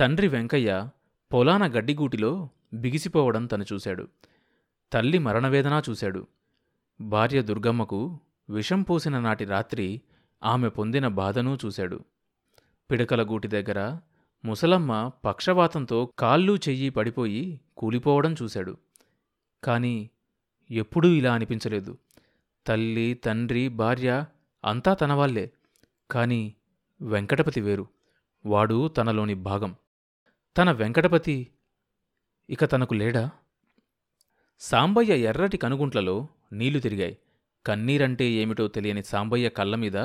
తండ్రి వెంకయ్య పొలాన గడ్డిగూటిలో బిగిసిపోవడం తను చూశాడు. తల్లి మరణవేదన చూశాడు. భార్య దుర్గమ్మకు విషం పోసిన నాటి రాత్రి ఆమె పొందిన బాధనూ చూశాడు. పిడకల గూటి దగ్గర ముసలమ్మ పక్షవాతంతో కాళ్ళు చెయ్యి పడిపోయి కూలిపోవడం చూశాడు. కాని ఎప్పుడూ ఇలా అనిపించలేదు. తల్లి తండ్రి భార్య అంతా తనవాళ్ళే కాని వెంకటపతి వేరు. వాడు తనలోని భాగం. తన వెంకటపతి ఇక తనకు లేడా? సాంబయ్య ఎర్రటి కనుగుంట్లలో నీళ్ళు తిరిగాయి. కన్నీరంటే ఏమిటో తెలియని సాంబయ్య కళ్ళ మీద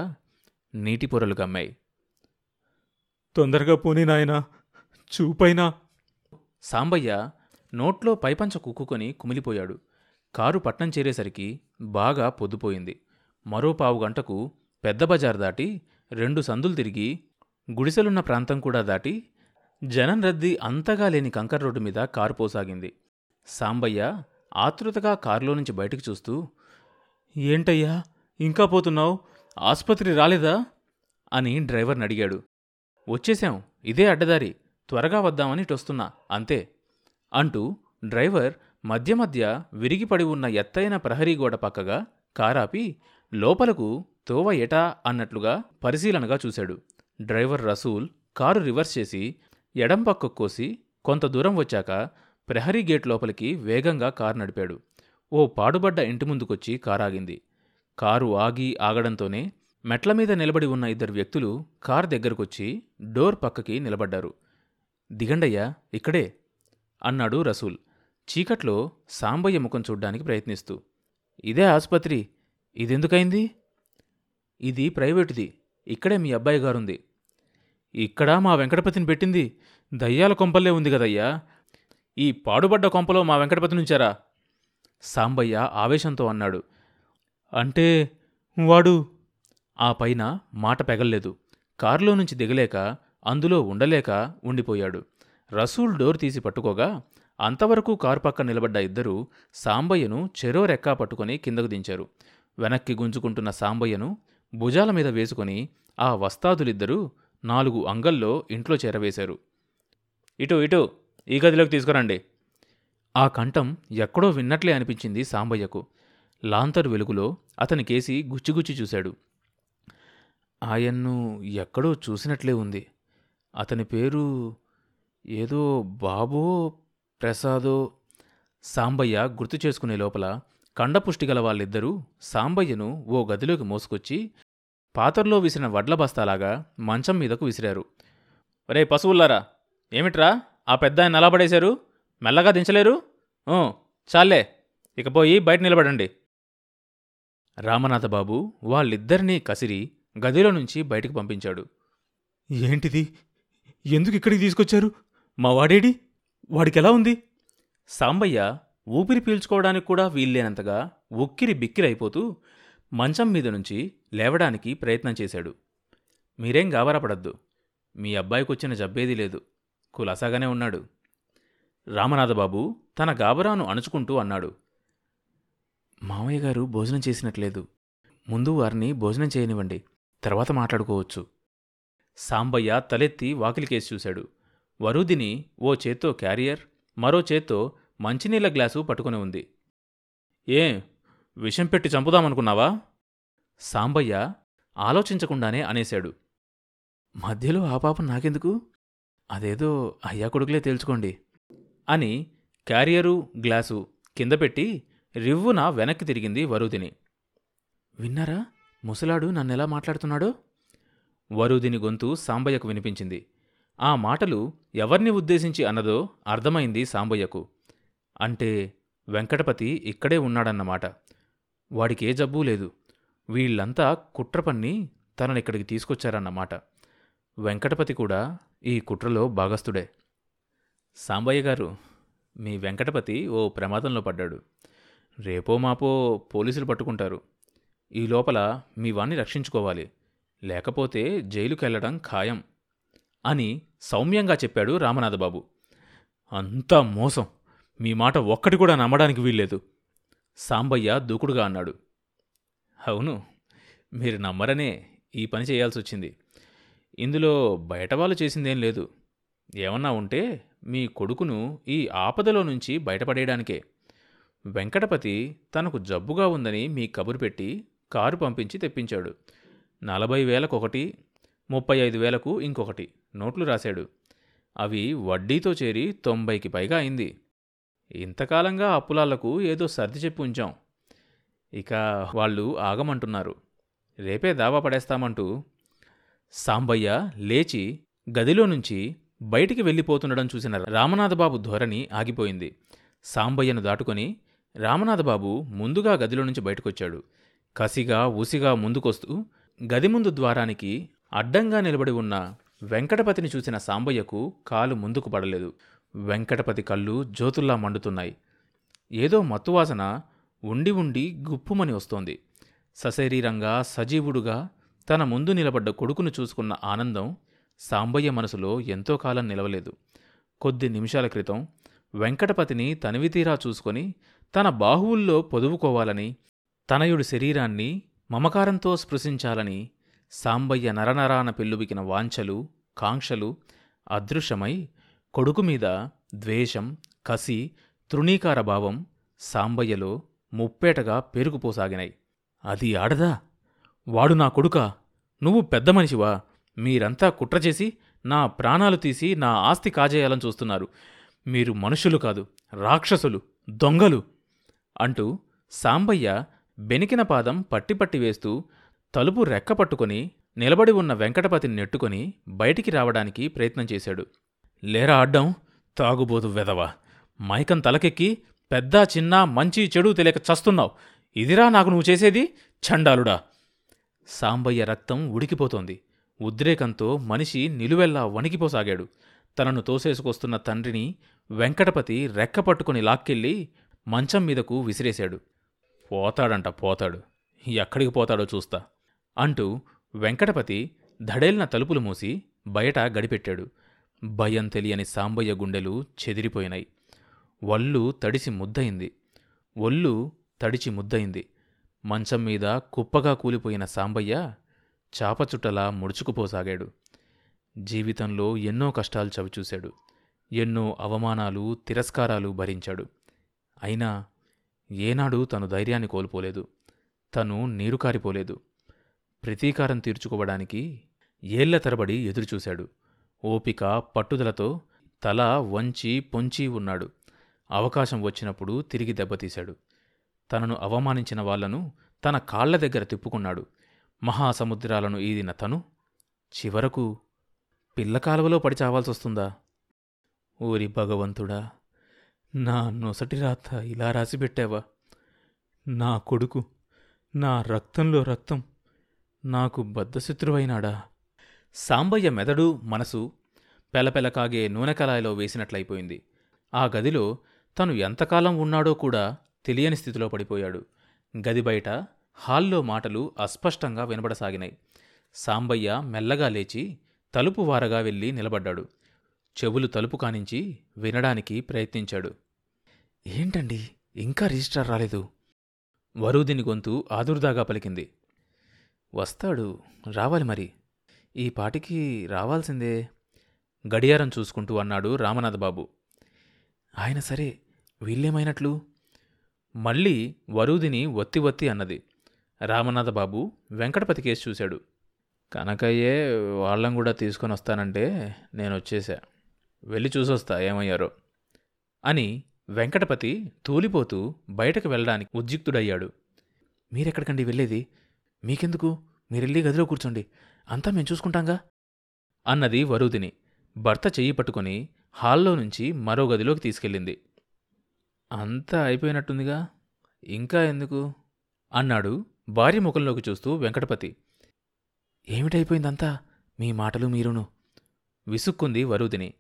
నీటి పొరలు గమ్మాయి తొందరగా పోనీ నాయనా చూపైనా. సాంబయ్య నోట్లో పైపంచ కుక్కుకొని కుమిలిపోయాడు. కారు పట్నం చేరేసరికి బాగా పొద్దుపోయింది. మరో పావు గంటకు పెద్ద బజార్ దాటి రెండు సందులు తిరిగి గుడిసెలున్న ప్రాంతం కూడా దాటి జనం రద్దీ అంతగా లేని కంకర్ రోడ్డు మీద కారు పోసాగింది. సాంబయ్య ఆతృతగా కారులో నుంచి బయటికి చూస్తూ ఏంటయ్యా? ఇంకా పోతున్నావు? ఆసుపత్రి రాలేదా? అని డ్రైవర్ని అడిగాడు. వచ్చేశాం. ఇదే అడ్డదారి. త్వరగా వద్దామని టొస్తున్నా అంతే. అంటూ డ్రైవర్ మధ్య మధ్య విరిగిపడి ఉన్న ఎత్తైన ప్రహరీ గోడ పక్కగా కారాపి లోపలకు తోవ ఎటా అన్నట్లుగా పరిశీలనగా చూశాడు. డ్రైవర్ రసూల్ కారు రివర్స్ చేసి ఎడం పక్కకు కోసి కొంత దూరం వచ్చాక ప్రహరీ గేట్ లోపలికి వేగంగా కారు నడిపాడు. ఓ పాడుబడ్డ ఇంటి ముందుకొచ్చి కారాగింది. కారు ఆగి ఆగడంతోనే మెట్ల మీద నిలబడి ఉన్న ఇద్దరు వ్యక్తులు కారు దగ్గరకొచ్చి డోర్ పక్కకి నిలబడ్డారు. దిగండయ్యా ఇక్కడే అన్నాడు రసూల్ చీకట్లో సాంబయ్య ముఖం చూడ్డానికి ప్రయత్నిస్తూ. ఇదే ఆసుపత్రి ఇదెందుకైంది? ఇది ప్రైవేటుది ఇక్కడే మీ అబ్బాయి గారుంది. ఇక్కడ మా వెంకటపతిని పెట్టింది దయ్యాల కొంపల్లే ఉంది కదయ్యా. ఈ పాడుబడ్డ కొంపలో మా వెంకటపతి నుంచారా? సాంబయ్య ఆవేశంతో అన్నాడు. అంటే వాడు ఆ పైన మాట పెగల్లేదు. కారులో నుంచి దిగలేక అందులో ఉండలేక ఉండిపోయాడు. రసూల్ డోర్ తీసి పట్టుకోగా అంతవరకు కారు పక్క నిలబడ్డ ఇద్దరూ సాంబయ్యను చెరో రెక్కా పట్టుకొని కిందకు దించారు. వెనక్కి గుంజుకుంటున్న సాంబయ్యను భుజాల మీద వేసుకొని ఆ వస్తాదులిద్దరూ నాలుగు అంగల్లో ఇంట్లో చేరవేశారు. ఇటు ఇటు ఈ గదిలోకి తీసుకురండి. ఆ కంఠం ఎక్కడో విన్నట్లే అనిపించింది సాంబయ్యకు. లాంతర్ వెలుగులో అతని కేసి గుచ్చిగుచ్చి చూశాడు. ఆయన్ను ఎక్కడో చూసినట్లే ఉంది. అతని పేరు ఏదో బాబో ప్రసాదో సాంబయ్య గుర్తు చేసుకునే లోపల కండపుష్టి గల వాళ్ళిద్దరూ సాంబయ్యను ఓ గదిలోకి మోసుకొచ్చి పాతర్లో విసిరిన వడ్ల బస్తాలాగా మంచం మీదకు విసిరారు. ఒరే పశువుల్లారా ఏమిట్రా? ఆ పెద్ద ఆయన నలబడేశారు మెల్లగా దించలేరు? చాలే ఇక పోయి బయట నిలబడండి. రామనాథబాబు వాళ్ళిద్దరినీ కసిరి గదిలో నుంచి బయటికి పంపించాడు. ఏంటిది? ఎందుకు ఇక్కడికి తీసుకొచ్చారు? మా వాడేడి? వాడికెలా ఉంది? సాంబయ్య ఊపిరి పీల్చుకోవడానికి కూడా వీల్లేనంతగా ఉక్కిరి బిక్కిరైపోతూ మంచం మీద నుంచి లేవడానికి ప్రయత్నం చేశాడు. మీరేం గాబరాపడద్దు మీ అబ్బాయికొచ్చిన జబ్బేదీ లేదు. కులాసాగానే ఉన్నాడు. రామనాథబాబు తన గాబరాను అణుచుకుంటూ అన్నాడు. మామయ్య గారు భోజనం చేసినట్లేదు. ముందు వారిని భోజనం చేయనివ్వండి. తర్వాత మాట్లాడుకోవచ్చు. సాంబయ్య తలెత్తి వాకిలికేసి చూశాడు. వరుదిని ఓ చేత్తో క్యారియర్ మరో చేత్తో మంచినీళ్ళ గ్లాసు పట్టుకుని ఉంది. ఏ? విషం పెట్టి చంపుదామనుకున్నావా? సాంబయ్య ఆలోచించకుండానే అనేశాడు. మధ్యలో ఆ పాపం నాకెందుకు? అదేదో అయ్యా కొడుకులే తేల్చుకోండి అని క్యారియరు గ్లాసు కింద పెట్టి రివ్వున వెనక్కి తిరిగింది వరుదిని. విన్నారా? ముసలాడు నన్నెలా మాట్లాడుతున్నాడో? వరుదిని గొంతు సాంబయ్యకు వినిపించింది. ఆ మాటలు ఎవర్ని ఉద్దేశించి అన్నదో అర్థమైంది సాంబయ్యకు. అంటే వెంకటపతి ఇక్కడే ఉన్నాడన్నమాట. వాడికే జబ్బూ లేదు. వీళ్ళంతా కుట్ర పన్ని తననిక్కడికి తీసుకొచ్చారన్నమాట. వెంకటపతి కూడా ఈ కుట్రలో భాగస్థుడే. సాంబయ్య గారు మీ వెంకటపతి ఓ ప్రమాదంలో పడ్డాడు. రేపో మాపో పోలీసులు పట్టుకుంటారు. ఈ లోపల మీ వాణ్ణి రక్షించుకోవాలి. లేకపోతే జైలుకెళ్ళడం ఖాయం అని సౌమ్యంగా చెప్పాడు రామనాథబాబు. అంతా మోసం. మీ మాట ఒక్కటి కూడా నమ్మడానికి వీల్లేదు. సాంబయ్య దూకుడుగా అన్నాడు. అవును మీరు నమ్మరనే ఈ పని చేయాల్సి వచ్చింది ఇందులో బయట వాళ్ళు చేసిందేం లేదు. ఏమన్నా ఉంటే మీ కొడుకును ఈ ఆపదలో నుంచి బయటపడేయడానికే. వెంకటపతి తనకు జబ్బుగా ఉందని మీ కబురు పెట్టి కారు పంపించి తెప్పించాడు. నలభై వేలకు ఒకటి ముప్పై ఐదు వేలకు ఇంకొకటి నోట్లు రాశాడు. అవి వడ్డీతో చేరి తొంభైకి పైగా అయింది. ఇంతకాలంగా అప్పులాళ్ళకు ఏదో సర్ది చెప్పి ఉంచాం. ఇక వాళ్ళు ఆగమంటున్నారు. రేపే దావా పడేస్తామంటూ సాంబయ్య లేచి గదిలో నుంచి బయటికి వెళ్ళిపోతుండడం చూసిన రామనాథబాబు ధోరణి ఆగిపోయింది. సాంబయ్యను దాటుకొని రామనాథబాబు ముందుగా గదిలో నుంచి బయటకొచ్చాడు. కసిగా ఊసిగా ముందుకొస్తూ గది ముందు ద్వారానికి అడ్డంగా నిలబడి ఉన్న వెంకటపతిని చూసిన సాంబయ్యకు కాలు ముందుకు పడలేదు. వెంకటపతి కళ్ళు జ్యోతుల్లా మండుతున్నాయి. ఏదో మత్తువాసన ఉండి ఉండి గుప్పుమని వస్తోంది. సశరీరంగా సజీవుడుగా తన ముందు నిలబడ్డ కొడుకును చూసుకున్న ఆనందం సాంబయ్య మనసులో ఎంతో కాలం నిలవలేదు. కొద్ది నిమిషాల క్రితం వెంకటపతిని తనివితీరా చూసుకొని తన బాహువుల్లో పొదువుకోవాలని తనయుడి శరీరాన్ని మమకారంతో స్పృశించాలని సాంబయ్య నరనరాన పెళ్ళుబికిన వాంఛలు కాంక్షలు అదృశ్యమై కొడుకు మీద ద్వేషం కసి తృణీకార భావం సాంబయ్యలో ముప్పేటగా పేరుకుపోసాగినాయి. అది ఆడదా? వాడు నా కొడుకా? నువ్వు పెద్ద మనిషివా? మీరంతా కుట్ర చేసి నా ప్రాణాలు తీసి నా ఆస్తి కాజేయాలని చూస్తున్నారు. మీరు మనుషులు కాదు రాక్షసులు దొంగలు! అంటూ సాంబయ్య బెనికిన పాదం పట్టిపట్టి వేస్తూ తలుపు రెక్క పట్టుకొని నిలబడి ఉన్న వెంకటపతిని నెట్టుకొని బయటికి రావడానికి ప్రయత్నం చేశాడు. లేరా ఆడ్డం తాగుబోతు వెదవా మైకం తలకెక్కి పెద్ద చిన్న మంచి చెడు తెలియక చస్తున్నావు. ఇదిరా నాకు నువ్వు చేసేది? చండాలుడా. సాంబయ్య రక్తం ఉడికిపోతోంది. ఉద్రేకంతో మనిషి నిలువెల్లా వణికిపోసాగాడు. తనను తోసేసుకొస్తున్న తండ్రిని వెంకటపతి రెక్క పట్టుకుని లాక్కెళ్ళి మంచం మీదకు విసిరేశాడు. పోతాడంట పోతాడు. ఎక్కడికి పోతాడో చూస్తా. అంటూ వెంకటపతి ధడేల్న తలుపులు మూసి బయట గడిపెట్టాడు. భయం తెలియని సాంబయ్య గుండెలు చెదిరిపోయినాయి వల్లు తడిసి ముద్దయింది. ఒళ్ళు తడిచి ముద్దయింది. మంచం మీద కుప్పగా కూలిపోయిన సాంబయ్య చాపచుట్టలా ముడుచుకుపోసాగాడు. జీవితంలో ఎన్నో కష్టాలు చవిచూశాడు. ఎన్నో అవమానాలు తిరస్కారాలు భరించాడు. అయినా ఏనాడు తను ధైర్యాన్ని కోల్పోలేదు. తను నీరు కారిపోలేదు ప్రతీకారం తీర్చుకోవడానికి ఏళ్ళ తరబడి ఎదురుచూశాడు. ఓపిక పట్టుదలతో తల వంచి పొంచి ఉన్నాడు. అవకాశం వచ్చినప్పుడు తిరిగి దెబ్బతీశాడు. తనను అవమానించిన వాళ్ళను తన కాళ్ళ దగ్గర తిప్పుకున్నాడు. మహాసముద్రాలను ఈదిన తను చివరకు పిల్ల కాలువలో పడి చావాల్సొస్తుందా? ఓరి భగవంతుడా నా నొసటి రాత ఇలా రాసిపెట్టావా నా కొడుకు నా రక్తంలో రక్తం నాకు బద్ధశత్రువైనాడా? సాంబయ్య మెదడు మనసు పెలపెలకాగే నూనెకలాయిలో వేసినట్లయిపోయింది. ఆ గదిలో తను ఎంతకాలం ఉన్నాడో కూడా తెలియని స్థితిలో పడిపోయాడు. గది బయట హాల్లో మాటలు అస్పష్టంగా వినబడసాగినాయి. సాంబయ్య మెల్లగా లేచి తలుపు వారగా వెళ్ళి నిలబడ్డాడు. చెవులు తలుపు కానించి వినడానికి ప్రయత్నించాడు. ఏంటండి? ఇంకా రిజిస్టర్ రాలేదు? వరూదిని గొంతు ఆదుర్దాగా పలికింది. వస్తాడు. రావాలి మరి. ఈ పాటికి రావాల్సిందే గడియారం చూసుకుంటూ అన్నాడు రామనాథబాబు. ఆయన సరే వీళ్ళేమైనట్లు మళ్ళీ వరుదిని ఒత్తి ఒత్తి అన్నది. రామనాథబాబు వెంకటపతి కేసు చూశాడు. కనకయ్యే వాళ్ళం కూడా తీసుకొని వస్తానంటే నేను వచ్చేసా వెళ్ళి చూసొస్తా ఏమయ్యారో అని వెంకటపతి తూలిపోతూ బయటకు వెళ్ళడానికి ఉద్యుక్తుడయ్యాడు. మీరెక్కడికండి వెళ్ళేది? మీకెందుకు? మీరెళ్ళి గదిలో కూర్చోండి. అంతా మేము చూసుకుంటాంగా? అన్నది వరూదిని. భర్త చెయ్యి పట్టుకుని హాల్లో నుంచి మరో గదిలోకి తీసుకెళ్ళింది. అంతా అయిపోయినట్టుందిగా? ఇంకా ఎందుకు? అన్నాడు భార్య ముఖంలోకి చూస్తూ వెంకటపతి. ఏమిటైపోయిందంతా? మీ మాటలు మీరును. విసుక్కుంది వరూదిని.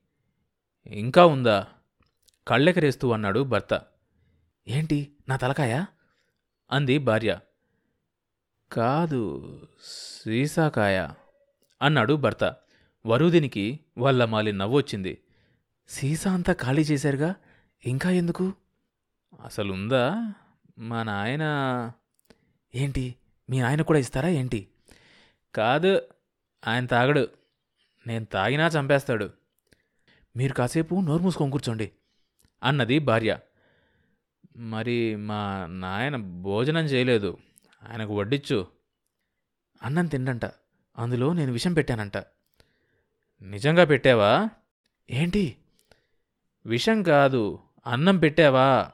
ఇంకా ఉందా? కళ్ళెకరేస్తూ అన్నాడు భర్త. ఏంటి నా తలకాయ? అంది భార్య. కాదు సీసాకాయ అన్నాడు భర్త. వరుదినికి వాళ్ళ మాలి నవ్వొచ్చింది. సీసా అంతా ఖాళీ చేశారుగా? ఇంకా ఎందుకు? అసలుందా? మా నాయన ఏంటి? మీ ఆయన కూడా ఇస్తారా ఏంటి? కాదు ఆయన తాగడు. నేను తాగినా చంపేస్తాడు. మీరు కాసేపు నోరు మూసుకొని కూర్చోండి అన్నది భార్య. మరి మా నాయన భోజనం చేయలేదు. ఆయనకు వడ్డిచ్చు. అన్నం తిండంట అందులో నేను విషం పెట్టానంట. నిజంగా పెట్టావా? ఏంటి? విషం కాదు అన్నం పెట్టావా?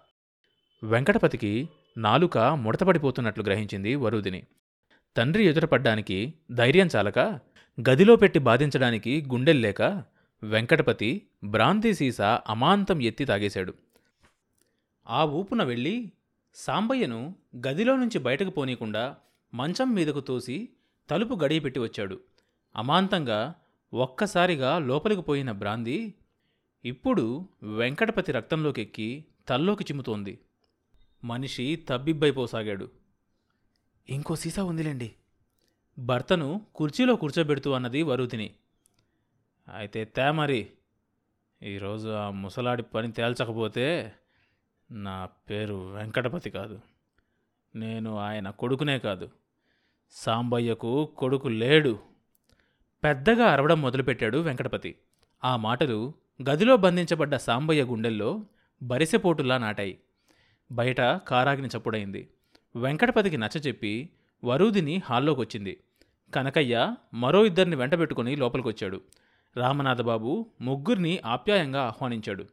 వెంకటపతికి నాలుక ముడతపడిపోతున్నట్లు గ్రహించింది వరుదిని. తండ్రి ఎదుటపడ్డానికి ధైర్యం చాలక గదిలో పెట్టి బాధించడానికి గుండెల్లేక వెంకటపతి బ్రాంతి సీసా అమాంతం ఎత్తి తాగేశాడు. ఆ ఊపున వెళ్ళి సాంబయ్యను గదిలో నుంచి బయటకు పోనీకుండా మంచం మీదకు తోసి తలుపు గడియపెట్టి వచ్చాడు. అమాంతంగా ఒక్కసారిగా లోపలికి పోయిన బ్రాంది ఇప్పుడు వెంకటపతి రక్తంలోకి ఎక్కి తల్లోకి చిమ్ముతోంది. మనిషి తబ్బిబ్బైపోసాగాడు. ఇంకో సీసా ఉందిలేండి. భర్తను కుర్చీలో కూర్చోబెడుతూ అన్నది వరుతిని అయితే తే మరి ఈరోజు ఆ ముసలాడి పని తేల్చకపోతే నా పేరు వెంకటపతి కాదు. నేను ఆయన కొడుకునే కాదు. సాంబయ్యకు కొడుకు లేడు. పెద్దగా అరవడం మొదలుపెట్టాడు వెంకటపతి. ఆ మాటలు గదిలో బంధించబడ్డ సాంబయ్య గుండెల్లో బరిసెపోటులా నాటాయి. బయట కారాగిని చప్పుడైంది. వెంకటపతికి నచ్చచెప్పి వరూదిని హాల్లోకొచ్చింది. కనకయ్య మరో ఇద్దరిని వెంటబెట్టుకుని లోపలికొచ్చాడు. రామనాథబాబు ముగ్గురిని ఆప్యాయంగా ఆహ్వానించాడు.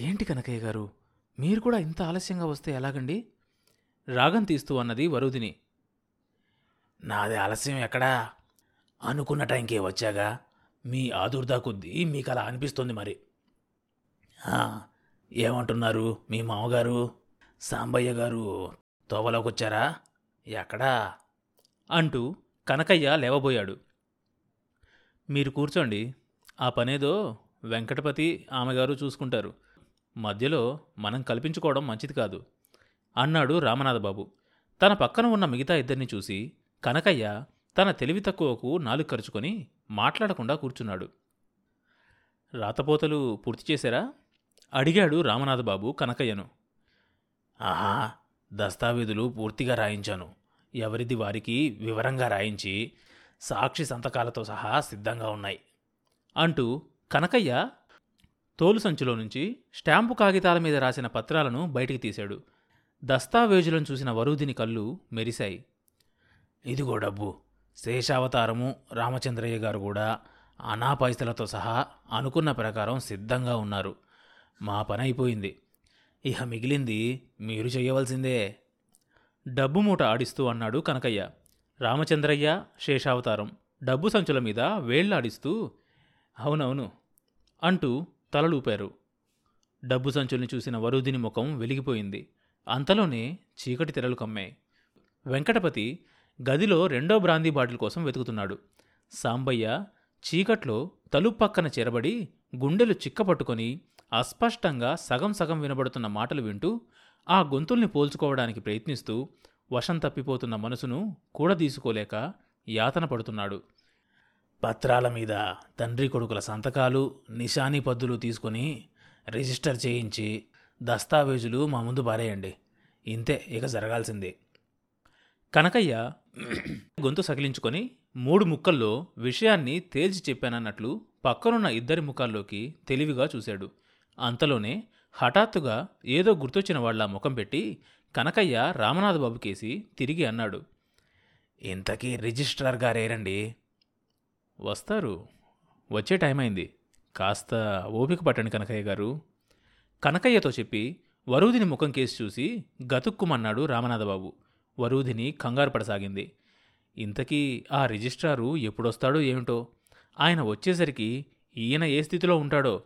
ఏంటి కనకయ్య గారు? మీరు కూడా ఇంత ఆలస్యంగా వస్తే ఎలాగండి? రాగం తీస్తూ అన్నది వరుదిని. నాది ఆలస్యం ఎక్కడా? అనుకున్న టైంకే వచ్చాగా. మీ ఆదుర్దా కొద్దీ మీకు అలా అనిపిస్తుంది మరి. ఏమంటున్నారు మీ మామగారు? సాంబయ్య గారు తోవలోకి వచ్చారా ఎక్కడా? అంటూ కనకయ్య లేవబోయాడు. మీరు కూర్చోండి. ఆ పనేదో వెంకటపతి ఆమెగారు చూసుకుంటారు. మధ్యలో మనం కల్పించుకోవడం మంచిది కాదు అన్నాడు రామనాథబాబు. తన పక్కన ఉన్న మిగతా ఇద్దరిని చూసి కనకయ్య తన తెలివి తక్కువకు నాలుగు ఖర్చుకొని మాట్లాడకుండా కూర్చున్నాడు. రాతపోతలు పూర్తి చేశారా? అడిగాడు రామనాథబాబు కనకయ్యను. ఆహా దస్తావేజులు పూర్తిగా రాయించాను. ఎవరిది వారికి వివరంగా రాయించి సాక్షి సంతకాలతో సహా సిద్ధంగా ఉన్నాయి అంటూ కనకయ్య తోలు సంచిలో నుంచి స్టాంపు కాగితాల మీద రాసిన పత్రాలను బయటికి తీశాడు. దస్తావేజులను చూసిన వరుదిని కళ్ళు మెరిశాయి. ఇదిగో డబ్బు. శేషావతారము రామచంద్రయ్య గారు కూడా అనాపైసలతో సహా అనుకున్న ప్రకారం సిద్ధంగా ఉన్నారు. మా పని అయిపోయింది. ఇహ మిగిలింది మీరు చేయవలసిందే డబ్బు మూట ఆడిస్తూ అన్నాడు కనకయ్య. రామచంద్రయ్య శేషావతారం. డబ్బు సంచుల మీద వేళ్ళాడిస్తూ అవునవును అంటూ తలలూపారు. డబ్బు సంచుల్ని చూసిన వరుదిని ముఖం వెలిగిపోయింది. అంతలోనే చీకటి తెరలు కమ్మాయి వెంకటపతి గదిలో రెండో బ్రాందీ బాటిల్ కోసం వెతుకుతున్నాడు. సాంబయ్య చీకట్లో తలుపు పక్కన చేరబడి గుండెలు చిక్కపట్టుకొని అస్పష్టంగా సగం సగం వినబడుతున్న మాటలు వింటూ ఆ గొంతుల్ని పోల్చుకోవడానికి ప్రయత్నిస్తూ వశం తప్పిపోతున్న మనసును కూడదీసుకోలేక యాతన పడుతున్నాడు. పత్రాల మీద తండ్రి కొడుకుల సంతకాలు నిశానీ పద్దులు తీసుకొని రిజిస్టర్ చేయించి దస్తావేజులు మా ముందు పారేయండి. ఇంతే ఇక జరగాల్సిందే. కనకయ్య గొంతు సకిలించుకొని మూడు ముక్కల్లో విషయాన్ని తేల్చి చెప్పానన్నట్లు పక్కనున్న ఇద్దరి ముఖాల్లోకి తెలివిగా చూశాడు. అంతలోనే హఠాత్తుగా ఏదో గుర్తొచ్చిన వాళ్ళ ముఖం పెట్టి కనకయ్య రామనాథబాబు కేసి తిరిగి అన్నాడు. ఇంతకీ రిజిస్ట్రార్ గారేరండి? వస్తారు. వచ్చే టైం అయింది. కాస్త ఓపిక పట్టండి కనకయ్య గారు. కనకయ్యతో చెప్పి వరూధిని ముఖం కేసి చూసి గతుక్కుమన్నాడు రామనాథబాబు. వరూధిని కంగారు పడసాగింది. ఇంతకీ ఆ రిజిస్ట్రారు ఎప్పుడొస్తాడో ఏమిటో? ఆయన వచ్చేసరికి ఈయన ఏ స్థితిలో ఉంటాడో?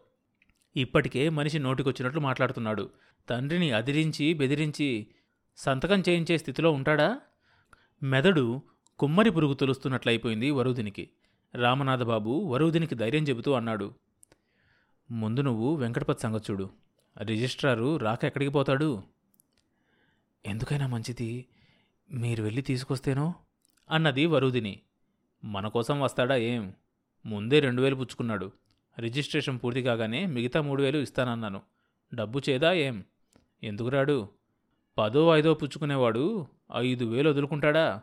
ఇప్పటికే మనిషి నోటికొచ్చినట్లు మాట్లాడుతున్నాడు. తండ్రిని అదిరించి బెదిరించి సంతకం చేయించే స్థితిలో ఉంటాడా? మెదడు కుమ్మరి పురుగు తొలుస్తున్నట్లయిపోయింది వరుదినికి రామనాథబాబు వరుదినికి ధైర్యం చెబుతూ అన్నాడు. ముందు నువ్వు వెంకటపతి సంగతి చూడు. రిజిస్ట్రారు రాక ఎక్కడికి పోతాడు? ఎందుకైనా మంచిది మీరు వెళ్ళి తీసుకొస్తేనో? అన్నది వరుదిని మన కోసం వస్తాడా ఏం? ముందే రెండు వేలు పుచ్చుకున్నాడు. రిజిస్ట్రేషన్ పూర్తి కాగానే మిగతా మూడు వేలు ఇస్తానన్నాను. డబ్బు చేదా ఏం? ఎందుకు రాడు? పదో ఐదో పుచ్చుకునేవాడు ఐదు వేలు వదులుకుంటాడా?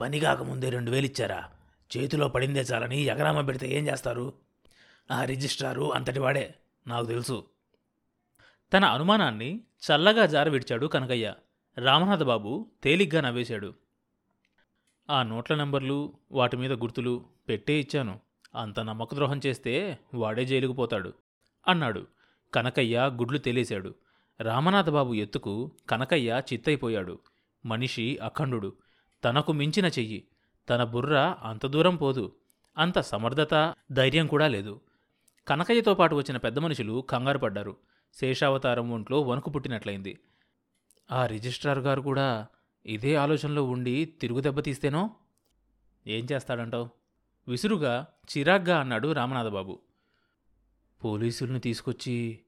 పని కాకముందే రెండు వేలు ఇచ్చారా? చేతిలో పడిందే చాలని ఎగరామ పెడితే ఏం చేస్తారు? ఆ రిజిస్ట్రారు అంతటివాడే నాకు తెలుసు. తన అనుమానాన్ని చల్లగా జారవిడిచాడు కనకయ్య. రామనాథబాబు తేలిగ్గా నవ్వేశాడు. ఆ నోట్ల నెంబర్లు వాటి మీద గుర్తులు పెట్టే ఇచ్చాను. అంత నమ్మకద్రోహం చేస్తే వాడే జైలుకు పోతాడు అన్నాడు. కనకయ్య గుడ్లు తెలిసాడు రామనాథబాబు ఎత్తుకు కనకయ్య చిత్తైపోయాడు. మనిషి అఖండుడు. తనకు మించిన చెయ్యి. తన బుర్ర అంత దూరం పోదు. అంత సమర్థత ధైర్యం కూడా లేదు. కనకయ్యతో పాటు వచ్చిన పెద్ద మనుషులు కంగారు పడ్డారు. శేషావతారం ఒంట్లో వణుకు పుట్టినట్లయింది. ఆ రిజిస్ట్రార్ గారు కూడా ఇదే ఆలోచనలో ఉండి తిరుగు దెబ్బతీస్తేనో ఏం చేస్తాడంటావు? విసురుగా చిరాగ్గా అన్నాడు రామనాథబాబు. పోలీసుల్ని తీసుకొచ్చి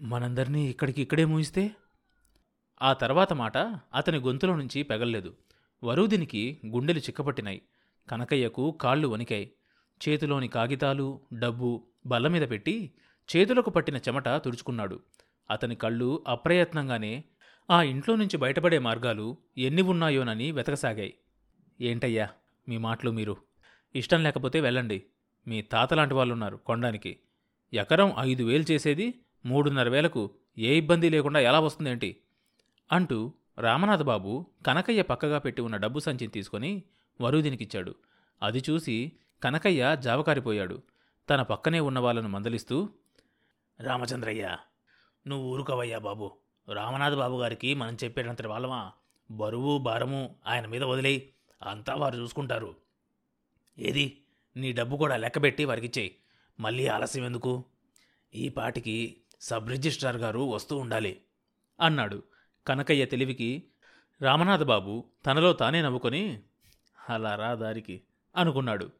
మనందరినీ ఇక్కడికి ఇక్కడే మూయిస్తే? ఆ తర్వాత మాట అతని గొంతులో నుంచి పెగల్లేదు. వరుదినికి గుండెలు చిక్కపట్టినాయి. కనకయ్యకు కాళ్ళు వణికాయి. చేతిలోని కాగితాలు డబ్బు బల్ల మీద పెట్టి చేతులకు పట్టిన చెమట తుడుచుకున్నాడు. అతని కళ్ళు అప్రయత్నంగానే ఆ ఇంట్లో నుంచి బయటపడే మార్గాలు ఎన్ని ఉన్నాయోనని వెతకసాగాయి. ఏంటయ్యా మీ మాటలు మీరు? ఇష్టం లేకపోతే వెళ్ళండి. మీ తాత లాంటి వాళ్ళున్నారు కొనడానికి ఎకరం ఐదు వేలు చేసేది మూడున్నర వేలకు ఏ ఇబ్బంది లేకుండా ఎలా వస్తుందేంటి? అంటూ రామనాథబాబు కనకయ్య పక్కగా పెట్టి ఉన్న డబ్బు సంచిని తీసుకొని వరుదినికిచ్చాడు. అది చూసి కనకయ్య జావకారిపోయాడు. తన పక్కనే ఉన్న వాళ్ళను మందలిస్తూ రామచంద్రయ్య నువ్వు ఊరుకోవయ్యా బాబు. రామనాథ్ బాబు గారికి మనం చెప్పేటంతటి వాళ్ళమా? బరువు భారము ఆయన మీద వదిలేయి. అంతా వారు చూసుకుంటారు. ఏది? నీ డబ్బు కూడా లెక్కబెట్టి వారికిచ్చేయి. మళ్ళీ ఆలస్యం ఎందుకు? ఈ పాటికి సబ్ రిజిస్ట్రార్ గారు వస్తూ ఉండాలి అన్నాడు. కనకయ్య తెలివికి రామనాథబాబు తనలో తానే నవ్వుకొని అలా రా దారికి అనుకున్నాడు.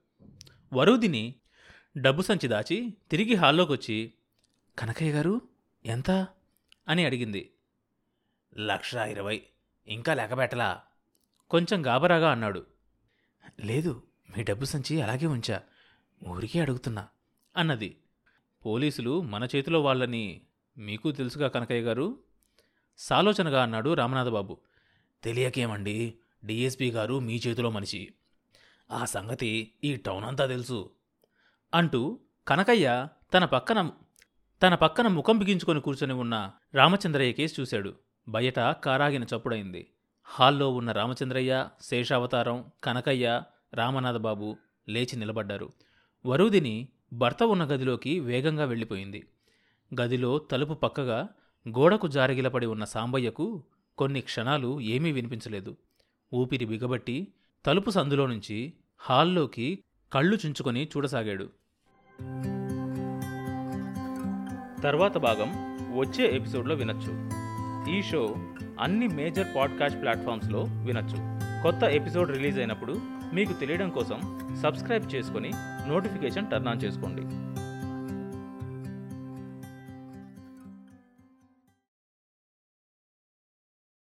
వరుదిని డబ్బు సంచి దాచి తిరిగి హాల్లోకొచ్చి కనకయ్య గారు ఎంత? అని అడిగింది. లక్ష ఇరవై ఇంకా లెక్కబెట్టలా కొంచెం గాబరాగా అన్నాడు. లేదు మీ డబ్బు సంచి అలాగే ఉంచా ఊరికే అడుగుతున్నా అన్నది. పోలీసులు మన చేతిలో వాళ్ళని మీకు తెలుసుగా కనకయ్య గారు? సాలోచనగా అన్నాడు రామనాథబాబు. తెలియకేమండి డిఎస్పీ గారు మీ చేతిలో మనిషి. ఆ సంగతి ఈ టౌన్ అంతా తెలుసు అంటూ కనకయ్య తన పక్కన తన పక్కన ముఖం బిగించుకొని కూర్చొని ఉన్న రామచంద్రయ్య కేసు చూశాడు. బయట కారాగిన చప్పుడైంది. హాల్లో ఉన్న రామచంద్రయ్య శేషావతారం కనకయ్య రామనాథబాబు లేచి నిలబడ్డారు. వరుదిని భర్త ఉన్న గదిలోకి వేగంగా వెళ్ళిపోయింది. గదిలో తలుపు పక్కగా గోడకు జారగిలపడి ఉన్న సాంబయ్యకు కొన్ని క్షణాలు ఏమీ వినిపించలేదు. ఊపిరి బిగబట్టి తలుపు సందులో నుంచి హాల్లోకి కళ్ళు చుంచుకొని చూడసాగాడు. తర్వాత భాగం వచ్చే ఎపిసోడ్లో వినొచ్చు. ఈ షో అన్ని మేజర్ పాడ్కాస్ట్ ప్లాట్ఫామ్స్లో వినొచ్చు. కొత్త ఎపిసోడ్ రిలీజ్ అయినప్పుడు మీకు తెలియడం కోసం సబ్స్క్రైబ్ చేసుకొని నోటిఫికేషన్ టర్న్ ఆన్ చేసుకోండి.